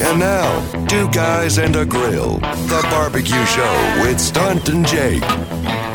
And now, two guys and a grill, the barbecue show with Stunt and Jake.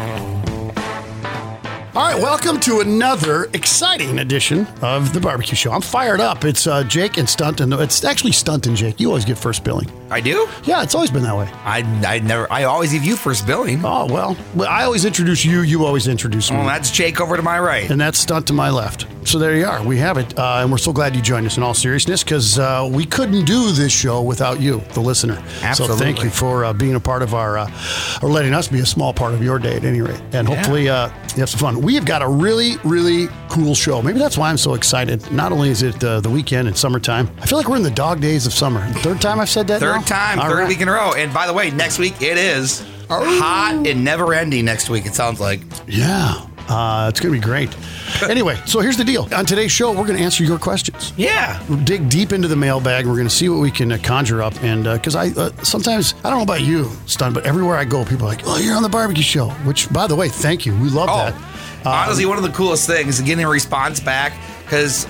All right, welcome to another exciting edition of the Barbecue Show. I'm fired up. It's uh, Jake and Stunt, and it's actually Stunt and Jake. You always get first billing. I do. Yeah, it's always been that way. I I never. I always give you first billing. Oh well, well, I always introduce you. You always introduce me, Well, that's Jake over to my right. and that's Stunt to my left. So there you are. We have it, uh, and we're so glad you joined us. In all seriousness, because uh, we couldn't do this show without you, the listener. Absolutely. So thank you for uh, being a part of our, uh, or letting us be a small part of your day at any rate, and hopefully uh, you have some fun. We have got a really, really cool show. Maybe that's why I'm so excited. Not only is it uh, the weekend and summertime, I feel like we're in the dog days of summer. Third time I've said that. Third now? time, All third right. week in a row. And by the way, next week it is Oh. hot and never ending. Next week, it sounds like. Yeah. Uh, it's going to be great. anyway, so here's the deal. On today's show, we're going to answer your questions. Yeah. We'll dig deep into the mailbag. We're going to see what we can uh, conjure up. And because I uh, sometimes, I don't know about you, Stun, but everywhere I go, people are like, oh, you're on the barbecue show, which, by the way, thank you. We love Oh, that. Honestly, one of the coolest things is getting a response back because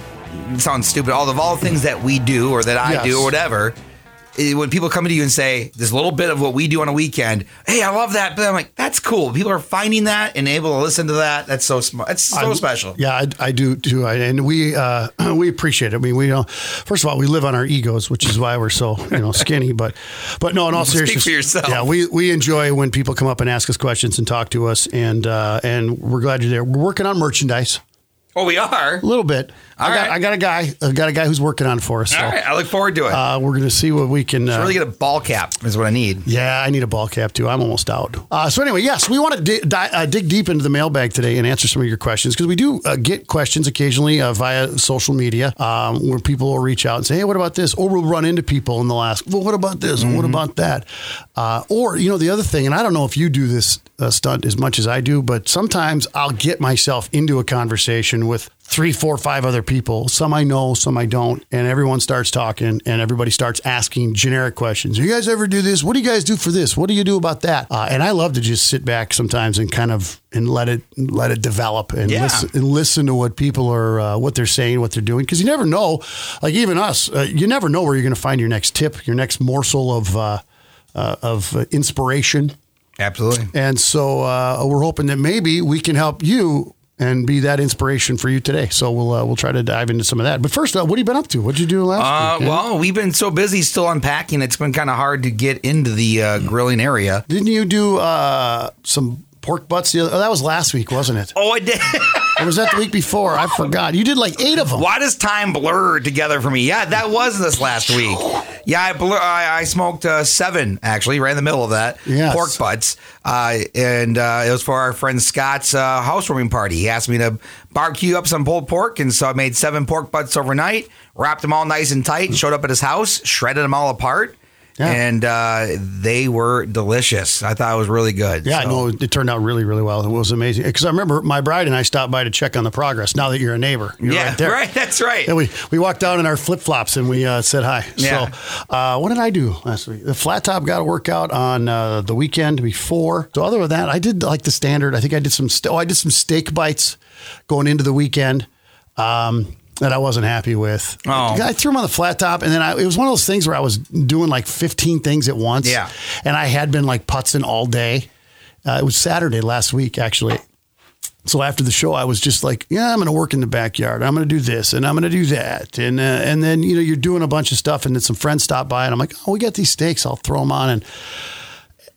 it sounds stupid. All of all the things that we do or that I Yes. do or whatever. Eh, When people come to you and say this little bit of what we do on a weekend, hey, I love that. But I'm like, that's cool. People are finding that and able to listen to that. That's so smart. It's so I- special. Yeah, I, I do too. I, and we uh, we appreciate it. I mean, we don't. First of all, we live on our egos, which is why we're so you know skinny. But but no, in all Speak seriousness, for yourself. Yeah, we we enjoy when people come up and ask us questions and talk to us, and uh, and we're glad you're there. We're working on merchandise Oh, we are. a little bit. I got right. I got a guy. I got a guy who's working on it for us. So All right. I look forward to it. uh, we're going to see what we can. Uh, really get a ball cap is what I need. yeah, I need a ball cap too. I'm almost out. Uh, so anyway, yes, we want to di- di- uh, dig deep into the mailbag today and answer some of your questions because we do uh, get questions occasionally uh, via social media um, where people will reach out and say, "Hey, what about this?" Or we'll run into people and they'll ask, "Well, what about this? And What about that?" Uh, or you know, the other thing, and I don't know if you do this uh, stunt as much as I do, but sometimes I'll get myself into a conversation with three, four, five other people. Some I know, some I don't, and everyone starts talking, and everybody starts asking generic questions. Do You guys ever do this? What do you guys do for this? What do you do about that? Uh, and I love to just sit back sometimes and kind of and let it let it develop and Yeah. listen and listen to what people are uh, what they're saying, what they're doing, because you never know. Like even us, uh, you never know where you're going to find your next tip, your next morsel of uh, uh, of inspiration. Absolutely. And so uh, we're hoping that maybe we can help you and be that inspiration for you today. So we'll uh, we'll try to dive into some of that. But first, uh, what have you been up to? What did you do last Uh, week? well, we've been so busy still unpacking. It's been kind of hard to get into the uh, grilling area. Didn't you do uh, some pork butts? The other, oh, that was last week, wasn't it? Oh, I did. Or was that the week before? I forgot. You did like eight of them. Why does time blur together for me? Yeah, that was this last week. Yeah, I blur, I, I smoked uh, seven actually, right in the middle of that. Yes. Pork butts, uh, and uh, it was for our friend Scott's uh, housewarming party. He asked me to barbecue up some pulled pork, and so I made seven pork butts overnight, wrapped them all nice and tight, showed up at his house, shredded them all apart. Yeah. And uh, they were delicious. I thought it was really good. Yeah, So- no, it turned out really, really well. It was amazing. Because I remember my bride and I stopped by to check on the progress. Now that you're a neighbor, you're Yeah, right there. right. That's right. And we, we walked down in our flip flops and we uh, said hi. Yeah. So, uh, what did I do last week? The flat top got a workout on uh, the weekend before. So, other than that, I did like the standard. I think I did some. St- oh, I did some steak bites going into the weekend. Um, that I wasn't happy with. Oh. I threw them on the flat top, and then I, it was one of those things where I was doing like 15 things at once. Yeah. and I had been like putzing all day. Uh, it was Saturday last week, actually. So after the show, I was just like, yeah, I'm going to work in the backyard. I'm going to do this and I'm going to do that. And uh, and then, you know, you're doing a bunch of stuff and then some friends stop by and I'm like, oh, we got these steaks. I'll throw them on. And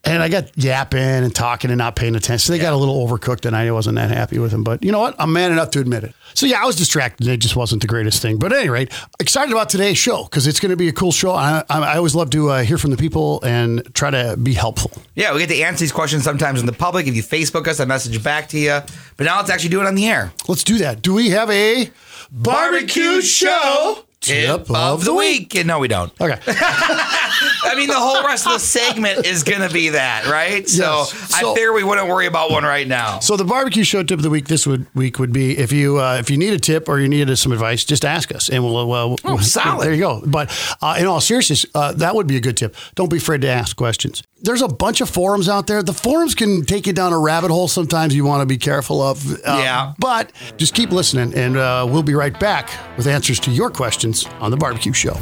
and I got yapping and talking and not paying attention. So they got a little overcooked and I wasn't that happy with them. But you know what? I'm man enough to admit it. So yeah, I was distracted. It just wasn't the greatest thing. But at any rate, excited about today's show because it's going to be a cool show. I, I, I always love to uh, hear from the people and try to be helpful. Yeah, we get to answer these questions sometimes in the public. If you Facebook us, I message back to you. But now let's actually do it on the air. Let's do that. Do we have a barbecue show tip of the week. And no, we don't. Okay. I mean, the whole rest of the segment is going to be that, right? So, Yes. So- I figure we wouldn't worry about one right now. So the barbecue show tip of the week this would, week would be if you uh, if you need a tip or you needed some advice, just ask us and we'll. Uh, we'll Oh, solid. There you go. But uh, in all seriousness, uh, that would be a good tip. Don't be afraid to ask questions. There's a bunch of forums out there. The forums can take you down a rabbit hole. Sometimes you want to be careful of. Uh, Yeah. But just keep listening, and uh, we'll be right back with answers to your questions on the Barbecue Show.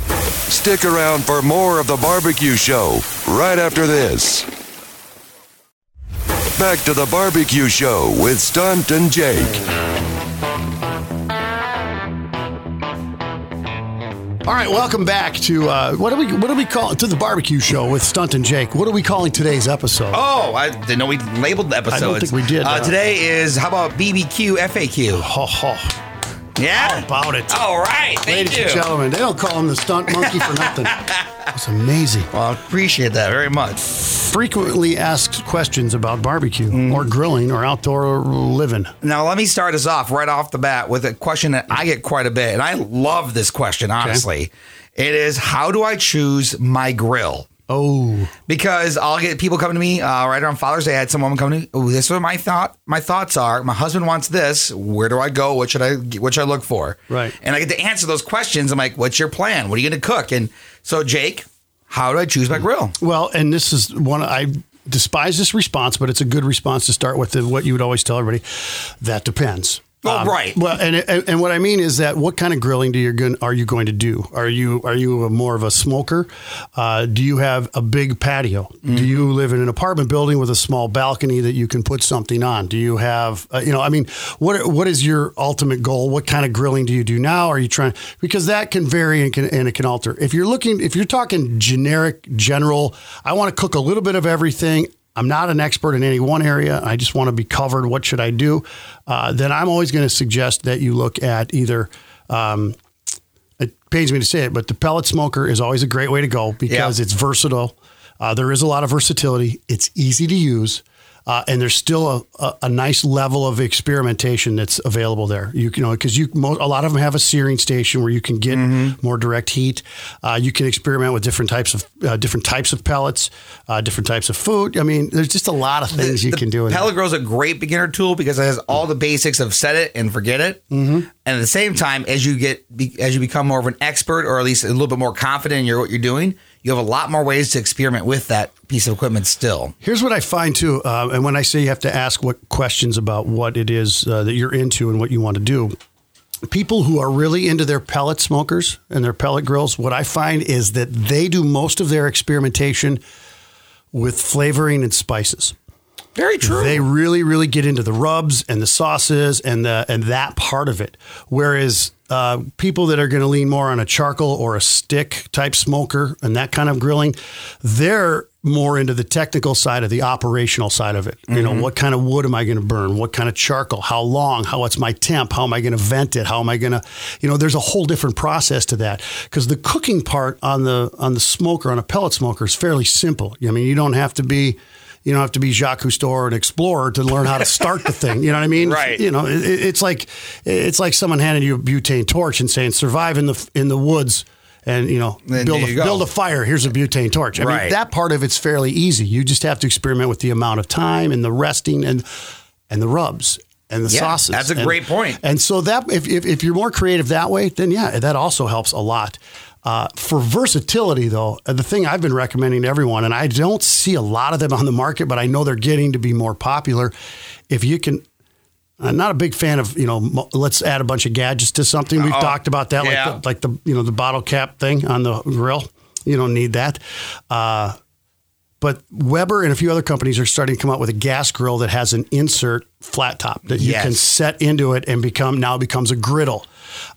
Stick around for more of the barbecue show right after this. Back to the barbecue show with Stunt and Jake. All right, welcome back to uh, what do we what do we call to the Barbecue Show with Stunt and Jake? What are we calling today's episode? Oh, I didn't know we labeled the episodes. think we did, Uh, uh, today is how about BBQ FAQ? Ho, ho. Yeah. How about it? All right. Thank Ladies you. and gentlemen, they don't call him the stunt monkey for nothing. It's amazing. Well, I appreciate that very much. Frequently asked questions about barbecue Mm. or grilling or outdoor living. Now, let me start us off right off the bat with a question that I get quite a bit, and I love this question, honestly. It is how do I choose my grill? Oh, Because I'll get people coming to me uh, right around Father's Day. I had some woman come to me. Oh, this is what my thought. My thoughts are. My husband wants this. Where do I go? What should I? What should I look for? Right. And I get to answer those questions. I'm like, what's your plan? What are you going to cook? And so, Jake, how do I choose my grill? well, and this is one I despise this response, but it's a good response to start with. What you would always tell everybody, that depends. Oh, right. Well, and, and and what I mean is that what kind of grilling do you going are you going to do? Are you are you a more of a smoker? Uh, do you have a big patio? Mm-hmm. Do you live in an apartment building with a small balcony that you can put something on? Do you have uh, you know? I mean, what what is your ultimate goal? What kind of grilling do you do now? Are you trying because that can vary and, can, and it can alter. If you're looking, if you're talking generic, general, I want to cook a little bit of everything. I'm not an expert in any one area. I just want to be covered. What should I do? Uh, then I'm always going to suggest that you look at either. Um, it pains me to say it, but the pellet smoker is always a great way to go because Yeah. it's versatile. Uh, there is a lot of versatility. It's easy to use. Uh, and there's still a, a, a nice level of experimentation that's available there. You, you know, because you mo- a lot of them have a searing station where you can get more direct heat. Uh, you can experiment with different types of uh, different types of pellets, uh, different types of food. I mean, there's just a lot of things you the can do. Pellet Grill is a great beginner tool because it has all the basics of set it and forget it. Mm-hmm. And at the same time, as you get be, as you become more of an expert, or at least a little bit more confident in your what you're doing, you have a lot more ways to experiment with that piece of equipment. Still, Here's what I find too, uh, and when I say you have to ask what questions about what it is uh, that you're into and what you want to do, people who are really into their pellet smokers and their pellet grills, what I find is that they do most of their experimentation with flavoring and spices. very true. They really, really get into the rubs and the sauces and the and that part of it. Whereas uh, people that are going to lean more on a charcoal or a stick type smoker and that kind of grilling, they're more into the technical side of the operational side of it. You know, what kind of wood am I going to burn? What kind of charcoal? How long? How what's my temp? How am I going to vent it? How am I going to, you know, there's a whole different process to that because the cooking part on the on the smoker on a pellet smoker is fairly simple. I mean, you don't have to be you don't have to be Jacques Cousteau or an explorer to learn how to start the thing. You know what I mean? Right. You know, it, it's like it's like someone handing you a butane torch and saying, "Survive in the in the woods." And you know, Then build a, go. build a fire. Here's a butane torch. I mean, Right. that part of it's fairly easy. You just have to experiment with the amount of time and the resting and and the rubs and the Yeah, sauces. that's a And- great point. And so that if, if if you're more creative that way, then yeah, that also helps a lot. Uh, for versatility, though, uh, the thing I've been recommending to everyone, and I don't see a lot of them on the market, but I know they're getting to be more popular. If you can, I'm not a big fan of you know. Let's add a bunch of gadgets to something. We've Oh, talked about that, yeah. like the, like the you know the bottle cap thing on the grill. You don't need that. Uh, but Weber and a few other companies are starting to come out with a gas grill that has an insert flat top that you can set into it and become now becomes a griddle.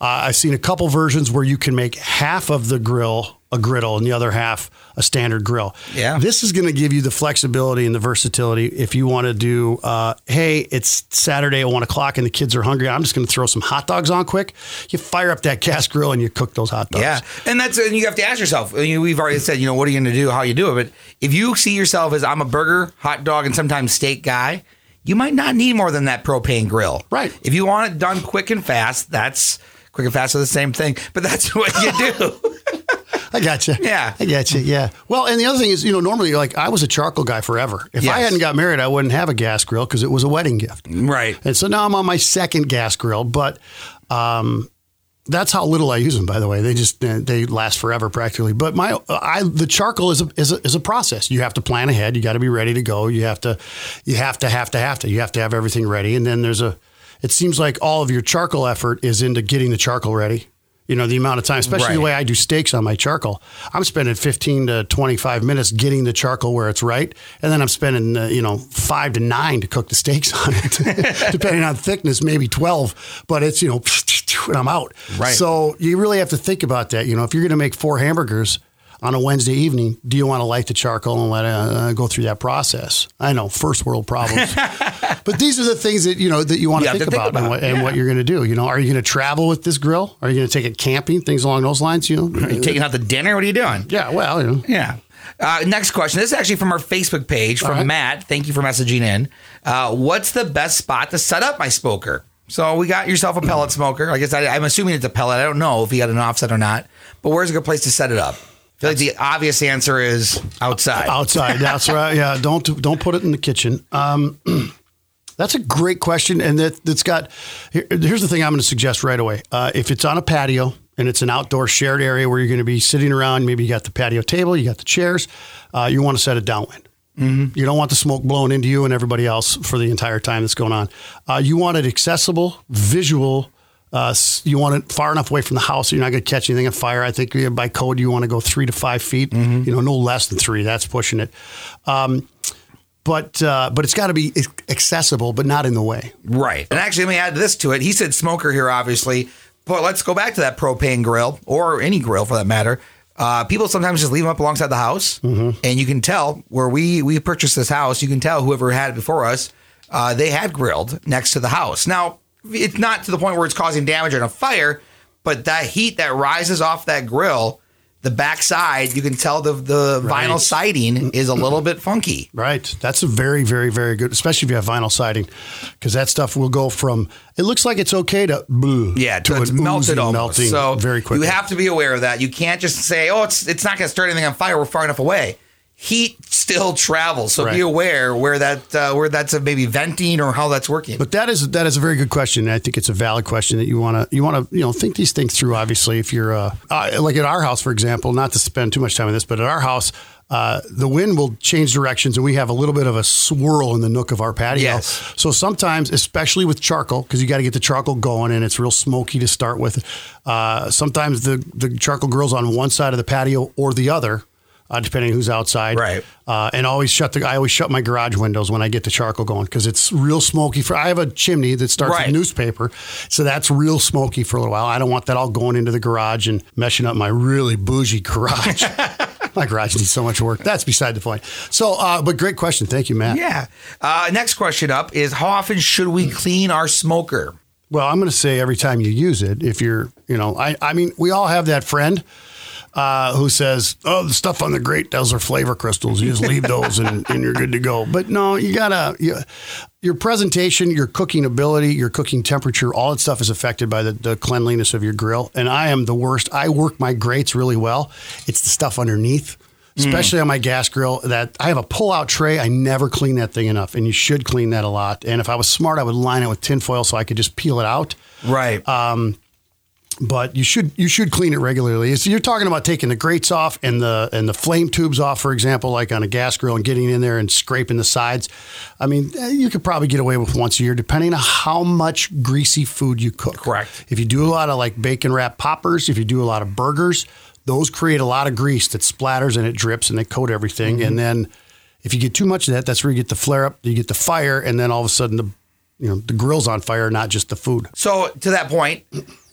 Uh, I've seen a couple versions where you can make half of the grill a griddle and the other half a standard grill. Yeah. This is going to give you the flexibility and the versatility if you want to do, uh, hey, it's Saturday at one o'clock and the kids are hungry. I'm just going to throw some hot dogs on quick. You fire up that gas grill and you cook those hot dogs. Yeah, and that's and you have to ask yourself. We've already said, you know, what are you going to do? How you do it? But if you see yourself as I'm a burger, hot dog, and sometimes steak guy, you might not need more than that propane grill. Right. If you want it done quick and fast, that's quick and fast are the same thing. But that's what you do. I got you. Yeah. I got you. Yeah. Well, and the other thing is, you know, normally, you're like, I was a charcoal guy forever. If I hadn't got married, I wouldn't have a gas grill because it was a wedding gift. right. And so now I'm on my second gas grill, but um, that's how little I use them. By the way, they just they last forever practically. But my I the charcoal is a, is a is a process. You have to plan ahead. You got to be ready to go. You have to you have to have to have to you have to have everything ready. And then there's a. It seems like all of your charcoal effort is into getting the charcoal ready. You know the amount of time, especially the way I do steaks on my charcoal. I'm spending 15 to 25 minutes getting the charcoal where it's right, and then I'm spending uh, you know five to nine to cook the steaks on it, depending on thickness, maybe 12. But it's you know, and I'm out. Right. So you really have to think about that. You know, if you're going to make four hamburgers on a Wednesday evening, do you want to light the charcoal and let it uh, go through that process? I know, first world problems. But these are the things that you know that you want You to think to think about, and, what, and yeah. what you're going to do. You know, are you going to travel with this grill? Are you going to take it camping? Things along those lines. You know, You taking out the dinner? What are you doing? yeah. Well, you know. Yeah. Uh, next question. This is actually from our Facebook page from right. Matt. Thank you for messaging in. Uh, what's the best spot to set up my smoker? So we got yourself a pellet smoker. I guess I, I'm assuming it's a pellet. I don't know if he had an offset or not. But where's a good place to set it up? I feel like the obvious answer is outside. outside. That's right. Yeah, don't don't put it in the kitchen. Um, that's a great question, and that that's got. Here, here's the thing I'm going to suggest right away. Uh, if it's on a patio and it's an outdoor shared area where you're going to be sitting around, maybe you got the patio table, you got the chairs, uh, you want to set it downwind. You don't want the smoke blowing into you and everybody else for the entire time that's going on. Uh, you want it accessible, visual. Uh, you want it far enough away from the house so you're not going to catch anything on fire. I think by code you want to go three to five feet. You know, no less than three. That's pushing it. Um, but uh, but it's got to be accessible, but not in the way. Right. And actually, let me add this to it. He said smoker here, obviously. But let's go back to that propane grill or any grill for that matter. Uh, people sometimes just leave them up alongside the house, Mm-hmm. and you can tell where we we purchased this house. You can tell whoever had it before us, uh, they had grilled next to the house. Now it's not to the point where it's causing damage or a fire, but that heat that rises off that grill, the backside, you can tell the the Right. vinyl siding is a little bit funky. Right. That's a very, very, very good, especially if you have vinyl siding, because that stuff will go from it looks like it's okay to blue, Yeah, to it's melted almost. melting so very quickly. You have to be aware of that. You can't just say, "Oh, it's it's not going to start anything on fire. We're far enough away." Heat still travels, so Right. be aware where that uh, where that's maybe venting or how that's working. But that is that is a very good question. and I think it's a valid question that you want to you want to you know think these things through. Obviously, if you're uh, uh, like at our house, for example, not to spend too much time on this, but at our house, uh, the wind will change directions, and we have a little bit of a swirl in the nook of our patio. Yes. So sometimes, especially with charcoal, because you got to get the charcoal going, and it's real smoky to start with. Uh, sometimes the the charcoal grill's on one side of the patio or the other. Uh, depending who's outside, Right. uh, and always shut the. I always shut my garage windows when I get the charcoal going because it's real smoky. For I have a chimney that starts Right. with newspaper, so that's real smoky for a little while. I don't want that all going into the garage and meshing up my really bougie garage. my garage needs so much work. That's beside the point. So, uh, but great question. Thank you, Matt. yeah. Uh, next question up is how often should we clean our smoker? Well, I'm going to say every time you use it, if you're, you know, I, I mean, we all have that friend uh, who says, "Oh, the stuff on the grate, those are flavor crystals. You just leave those, and, and you're good to go." But no, you gotta, you, your presentation, your cooking ability, your cooking temperature, all that stuff is affected by the, the cleanliness of your grill. And I am the worst. I work my grates really well. It's the stuff underneath. Especially on my gas grill, that I have a pull-out tray. I never clean that thing enough, and you should clean that a lot. And if I was smart, I would line it with tinfoil so I could just peel it out Right. But you should you should clean it regularly. So you're talking about taking the grates off and the and the flame tubes off, for example, like on a gas grill, and getting in there and scraping the sides. I mean, eh, you could probably get away with once a year, depending on how much greasy food you cook. Correct. If you do a lot of like bacon wrap poppers, if you do a lot of burgers, those create a lot of grease that splatters and it drips and they coat everything. And then if you get too much of that, that's where you get the flare up, you get the fire, and then all of a sudden the you know the grill's on fire, not just the food. So to that point,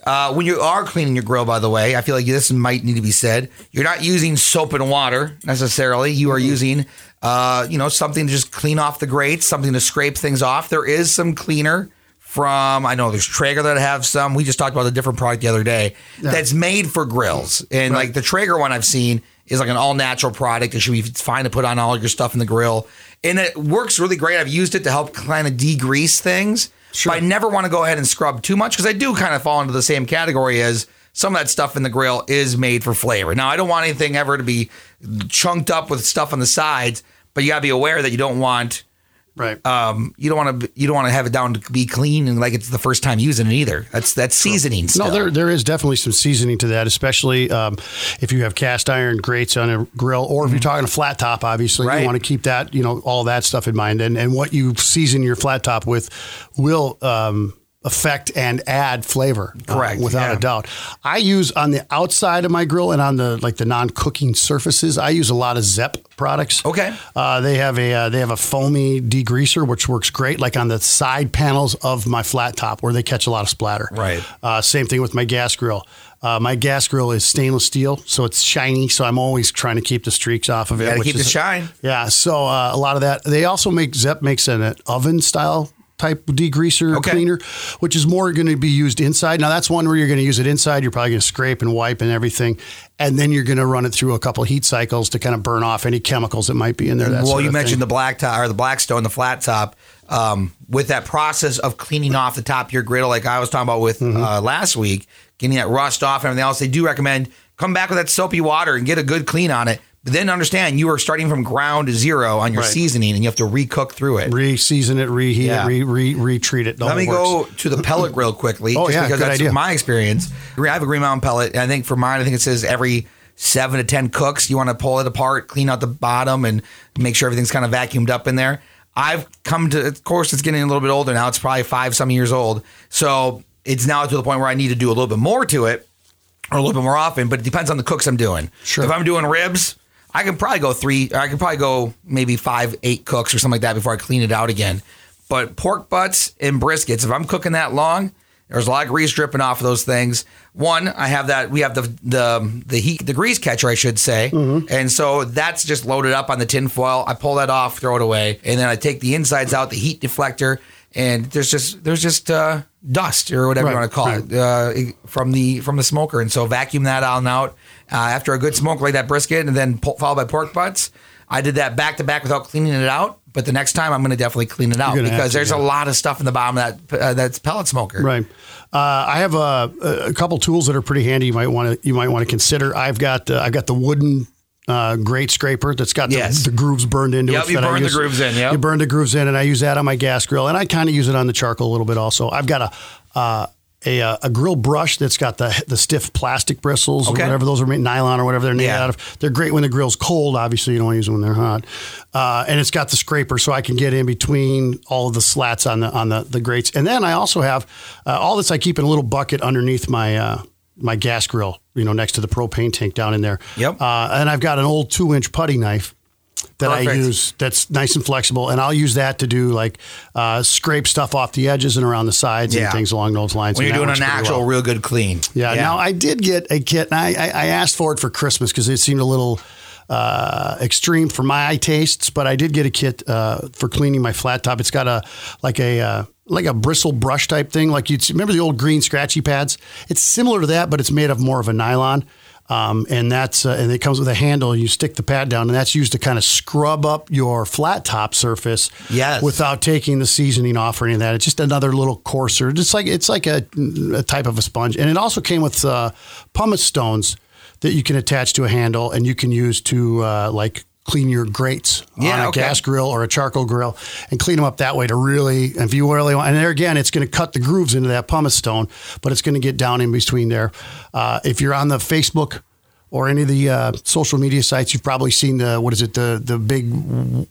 uh, when you are cleaning your grill, by the way, I feel like this might need to be said. You're not using soap and water necessarily. You are using, uh, you know, something to just clean off the grates, something to scrape things off. There is some cleaner from I know there's Traeger that have some. We just talked about a different product the other day that's made for grills, and like the Traeger one I've seen is like an all natural product. It should be fine to put on all your stuff in the grill, and it works really great. I've used it to help kind of degrease things. Sure. But I never want to go ahead and scrub too much because I do kind of fall into the same category as some of that stuff in the grill is made for flavor. Now, I don't want anything ever to be chunked up with stuff on the sides, but you got to be aware that you don't want Right. Um, you don't want to you don't want to have it down to be clean and like it's the first time using it either. That's that's seasoning. Still. No, there there is definitely some seasoning to that, especially um, if you have cast iron grates on a grill, or if you're talking a flat top. Obviously, Right. you want to keep that you know all that stuff in mind, and and what you season your flat top with will. Um, affect and add flavor uh, Correct, without yeah. a doubt i use on the outside of my grill and on the like the non-cooking surfaces i use a lot of Zep products Okay. uh, they have a uh, they have a foamy degreaser which works great like on the side panels of my flat top where they catch a lot of splatter Right. uh, same thing with my gas grill. Uh, my gas grill is stainless steel, so it's shiny. So I'm always trying to keep the streaks off of it. Keep the shine. Yeah. So uh, a lot of that. They also make Zep makes an, an oven style type degreaser Okay. cleaner, which is more going to be used inside. Now that's one where you're going to use it inside. You're probably going to scrape and wipe and everything, and then you're going to run it through a couple heat cycles to kind of burn off any chemicals that might be in there. Well, sort you mentioned thing. the black top or the Blackstone, the flat top. Um, with that process of cleaning off the top of your griddle, like I was talking about with Mm-hmm. uh, last week, getting that rust off and everything else, they do recommend come back with that soapy water and get a good clean on it. But then understand you are starting from ground zero on your Right. seasoning, and you have to recook through it. re-season it, reheat Yeah. it, re, re, retreat it. Let me works. go to the pellet grill quickly. Oh, just yeah, because good that's idea. my experience. I have a Green Mountain pellet, and I think for mine, I think it says every seven to ten cooks, you want to pull it apart, clean out the bottom, and make sure everything's kind of vacuumed up in there. I've come to, of course, it's getting a little bit older now. It's probably five some years old, so it's now to the point where I need to do a little bit more to it, or a little bit more often. But it depends on the cooks I'm doing. Sure. If I'm doing ribs. I can probably go three. I can probably go maybe five, eight cooks or something like that before I clean it out again. But pork butts and briskets, if I'm cooking that long, there's a lot of grease dripping off of those things. One, I have that. We have the the the heat, the grease catcher, I should say, and so that's just loaded up on the tin foil. I pull that off, throw it away, and then I take the insides out, the heat deflector, and there's just there's just uh, dust or whatever you want to call right. it uh, from the from the smoker, and so vacuum that and out. Uh, after a good smoke like that brisket, and then po- followed by pork butts, I did that back to back without cleaning it out. But the next time, I'm going to definitely clean it out You're gonna have because to, there's yeah. a lot of stuff in the bottom of that uh, that's pellet smoker. Right. Uh, I have a, a couple tools that are pretty handy. You might want to you might want to consider. I've got uh, I've got the wooden uh, grate scraper that's got the, Yes. the grooves burned into Yep, it. you burn the grooves in, yep. you burn the grooves in, and I use that on my gas grill, and I kind of use it on the charcoal a little bit also. I've got a. Uh, a, uh, a grill brush that's got the the stiff plastic bristles Okay. or whatever those are made nylon or whatever they're made Yeah. out of. They're great when the grill's cold. Obviously, you don't want to use them when they're hot. Uh, and it's got the scraper, so I can get in between all of the slats on the on the, the grates. And then I also have uh, all this. I keep in a little bucket underneath my uh, my gas grill. You know, next to the propane tank down in there. Yep. Uh, and I've got an old two inch putty knife that I use that's nice and flexible, and I'll use that to do like uh, scrape stuff off the edges and around the sides Yeah. and things along those lines. When and you're doing an actual well. real good clean. Yeah, Now I did get a kit, and I, I, I asked for it for Christmas because it seemed a little uh, extreme for my tastes. But I did get a kit uh, for cleaning my flat top. It's got a like a uh, like a bristle brush type thing. Like you remember the old green scratchy pads? It's similar to that, but it's made of more of a nylon. Um, and that's uh, and it comes with a handle. You stick the pad down, and that's used to kind of scrub up your flat top surface. Yes. Without taking the seasoning off or any of that. It's just another little coarser. It's like it's like a, a type of a sponge, and it also came with uh, pumice stones that you can attach to a handle, and you can use to uh, like clean your grates Yeah, on a okay. gas grill or a charcoal grill, and clean them up that way to really. If you really want, and there again, it's going to cut the grooves into that pumice stone, but it's going to get down in between there. Uh, if you're on the Facebook or any of the uh, social media sites, you've probably seen the what is it the the big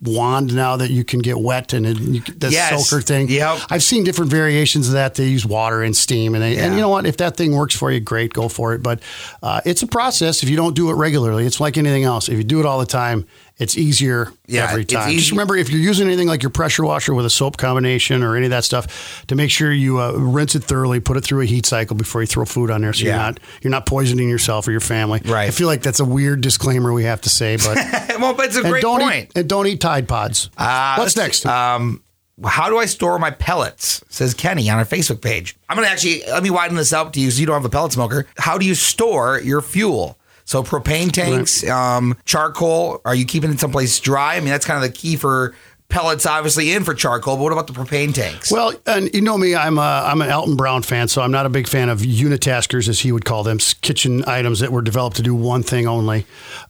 wand now that you can get wet and it, you, the Yes. soaker thing. Yep. I've seen different variations of that. They use water and steam, and they, and you know what? If that thing works for you, great, go for it. But uh, it's a process. If you don't do it regularly, it's like anything else. If you do it all the time, it's easier Yeah, every time. easy- Just remember, if you're using anything like your pressure washer with a soap combination or any of that stuff, to make sure you uh, rinse it thoroughly, put it through a heat cycle before you throw food on there, so you're not you're not poisoning yourself or your family. Right. I feel like that's a weird disclaimer we have to say, but well, but it's a great don't point. eat and don't eat Tide Pods. Uh, What's next? Um, how do I store my pellets? Says Kenny on our Facebook page. I'm gonna actually let me widen this up to you, so you don't have a pellet smoker. How do you store your fuel? So propane tanks, um, charcoal. Are you keeping it someplace dry? I mean, that's kind of the key for pellets obviously in for charcoal, but what about the propane tanks? Well, and you know me, I'm a, I'm an Alton Brown fan, so I'm not a big fan of unitaskers, as he would call them, kitchen items that were developed to do one thing only.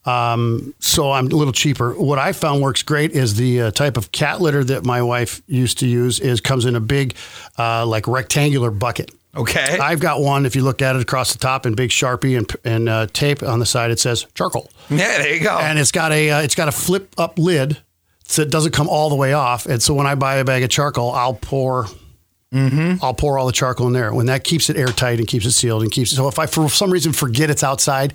Um, so I'm a little cheaper. What I found works great is the uh, type of cat litter that my wife used to use is comes in a big, uh, like rectangular bucket. Okay. I've got one. If you look at it across the top in big sharpie and, and uh, tape on the side, it says charcoal yeah, there you go. and it's got a uh, it's got a flip up lid so it doesn't come all the way off. And so when I buy a bag of charcoal, I'll pour. I'll pour all the charcoal in there. When that keeps it airtight and keeps it sealed and keeps it. So if I for some reason forget it's outside,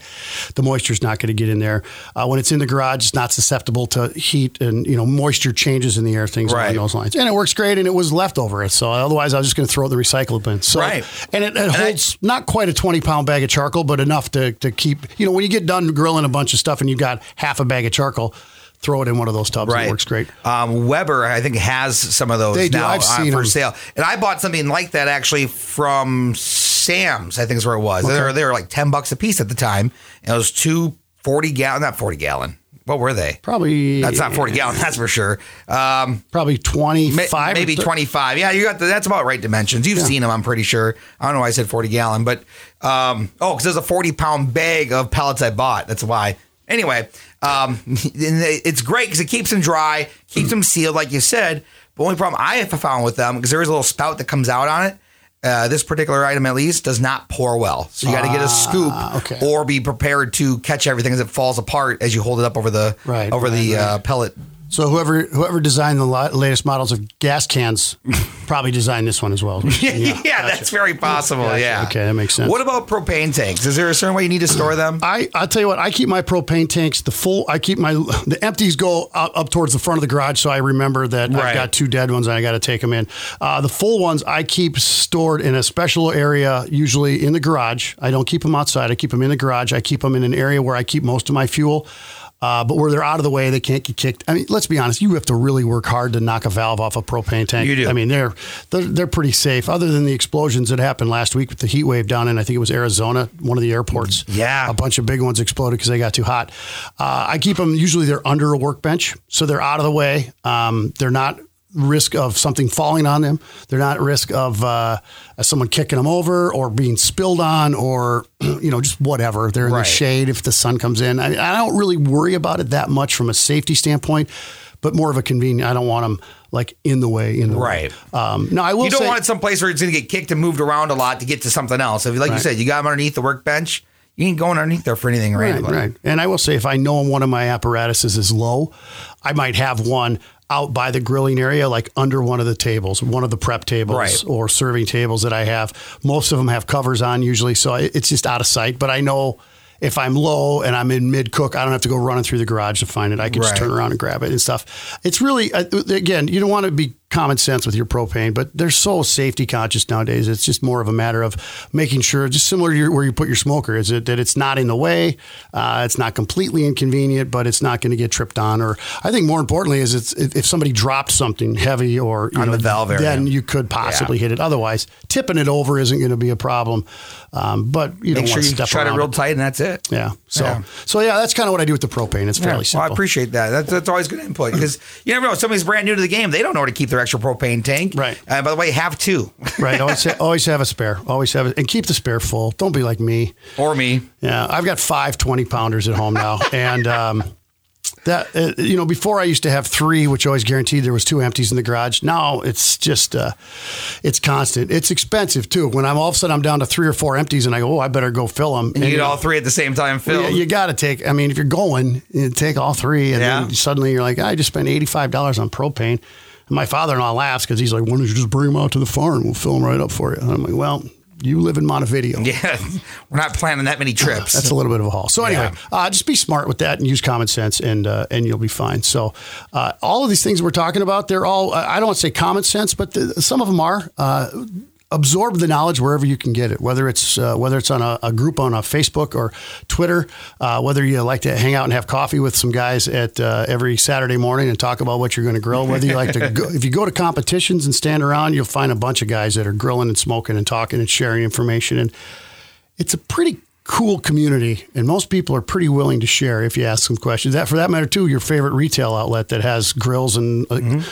the moisture's not going to get in there. Uh, when it's in the garage, it's not susceptible to heat and you know moisture changes in the air, things Right. along those lines. And it works great. And it was leftover. So otherwise, I was just going to throw it in the recycle bin. So Right. and it, it I- holds not quite a 20 pound bag of charcoal, but enough to, to keep, you know, when you get done grilling a bunch of stuff and you've got half a bag of charcoal, throw it in one of those tubs. Right. It works great. Um, Weber, I think, has some of those They do. now I've uh, seen for them. sale. And I bought something like that actually from Sam's, I think is where it was. They, were, they were like 10 bucks a piece at the time. And it was two 40 gallon, not 40 gallon. What were they? Probably. That's not 40 gallon, that's for sure. Um, Probably 25. maybe 25. Yeah, you got the, that's about right dimensions. You've seen them, I'm pretty sure. I don't know why I said 40 gallon, but um, oh, because there's a 40 pound bag of pellets I bought. That's why. Anyway, um, and it's great because it keeps them dry, keeps them sealed, like you said. The only problem I have found with them because there is a little spout that comes out on it. Uh, this particular item, at least, does not pour well. So you got to get a scoop, okay. or be prepared to catch everything as it falls apart as you hold it up over the Right, over the right, right. Uh, pellet. So whoever whoever designed the latest models of gas cans probably designed this one as well. Yeah, that's very possible. Gotcha. Yeah. Okay, that makes sense. What about propane tanks? Is there a certain way you need to store them? I I'll tell you what. I keep my propane tanks the full. I keep my the empties go up, up towards the front of the garage, so I remember that Right. I've got two dead ones and I got to take them in. Uh, the full ones I keep stored in a special area, usually in the garage. I don't keep them outside. I keep them in the garage. I keep them in an area where I keep most of my fuel. Uh, but where they're out of the way, they can't get kicked. I mean, let's be honest. You have to really work hard to knock a valve off a propane tank. You do. I mean, they're they're, they're pretty safe. Other than the explosions that happened last week with the heat wave down in, I think it was Arizona, one of the airports. Yeah. a bunch of big ones exploded because they got too hot. Uh, I keep them usually they're under a workbench, so they're out of the way. Um, they're not risk of something falling on them. They're not at risk of uh, someone kicking them over or being spilled on or you know just whatever. They're in Right. the shade if the sun comes in. I, I don't really worry about it that much from a safety standpoint, but more of a convenient. I don't want them like in the way in the Right. way. Um, no, I will You don't say, want it someplace where it's going to get kicked and moved around a lot to get to something else. If, like you said, you got them underneath the workbench, you ain't going underneath there for anything Right, randomly. right. And I will say, if I know one of my apparatuses is low, I might have one out by the grilling area, like under one of the tables, one of the prep tables Right. or serving tables that I have. Most of them have covers on usually, so it's just out of sight. But I know if I'm low and I'm in mid cook, I don't have to go running through the garage to find it. I can just turn around and grab it and stuff. It's really, uh, again, you don't want to be common sense with your propane, but they're so safety conscious nowadays. It's just more of a matter of making sure, just similar to your, where you put your smoker, is it that it's not in the way, uh, it's not completely inconvenient, but it's not going to get tripped on. Or I think more importantly is it's if somebody dropped something heavy or you On know, the valve area. then you could possibly hit it. Otherwise, tipping it over isn't going to be a problem. Um, but you don't sure want to you shut it real tight and that's it. Yeah. So Yeah. so yeah, that's kind of what I do with the propane. It's fairly Well, simple. I appreciate that. That's, that's always good input because you never know. Somebody's brand new to the game, they don't know where to keep their extra propane tank. Right. Uh, by the way, have two. Right. Always, ha- always have a spare. Always have it. And keep the spare full. Don't be like me. or me. Yeah. I've got five 20 pounders at home now. and, um, that uh, you know, before I used to have three, which always guaranteed there was two empties in the garage. Now it's just, uh, it's constant. It's expensive too. When I'm all of a sudden I'm down to three or four empties, and I go, oh, I better go fill them. And you get all three at the same time filled. Yeah, you got to take. I mean, if you're going, you take all three, and Yeah. then suddenly you're like, I just spent eighty five dollars on propane. And my father-in-law laughs because he's like, "Why don't you just bring them out to the farm? We'll fill them right up for you." And I'm like, "Well, you live in Montevideo. yeah, we're not planning that many trips. That's a little bit of a haul. So anyway, Yeah. uh, just be smart with that and use common sense, and uh, and you'll be fine. So uh, all of these things we're talking about, they're all I don't want to say common sense, but the, some of them are. Absorb the knowledge wherever you can get it, whether it's uh, whether it's on a, a group on a Facebook or Twitter, uh, whether you like to hang out and have coffee with some guys at uh, every Saturday morning and talk about what you're going to grill. Whether you like to, go, if you go to competitions and stand around, you'll find a bunch of guys that are grilling and smoking and talking and sharing information and it's a pretty cool community, and most people are pretty willing to share if you ask them questions. That, for that matter, too, your favorite retail outlet that has grills and uh,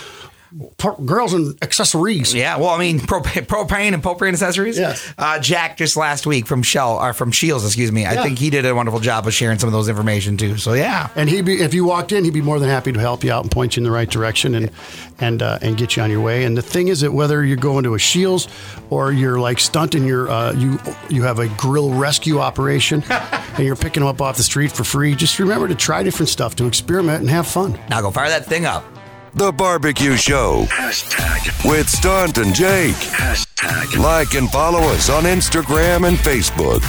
grills and accessories. Yeah, well, I mean, propane, propane and propane accessories. Yes. Uh, Jack just last week from Shell or from Shields, excuse me. I think he did a wonderful job of sharing some of those information too. So yeah, And he'd be if you walked in, he'd be more than happy to help you out and point you in the right direction and and uh, and get you on your way. And the thing is that whether you're going to a Shields or you're like stunting your uh, you you have a grill rescue operation and you're picking them up off the street for free, just remember to try different stuff to experiment and have fun. now go fire that thing up. The Barbecue Show Hashtag. with Stunt and Jake. Hashtag. Like and follow us on Instagram and Facebook.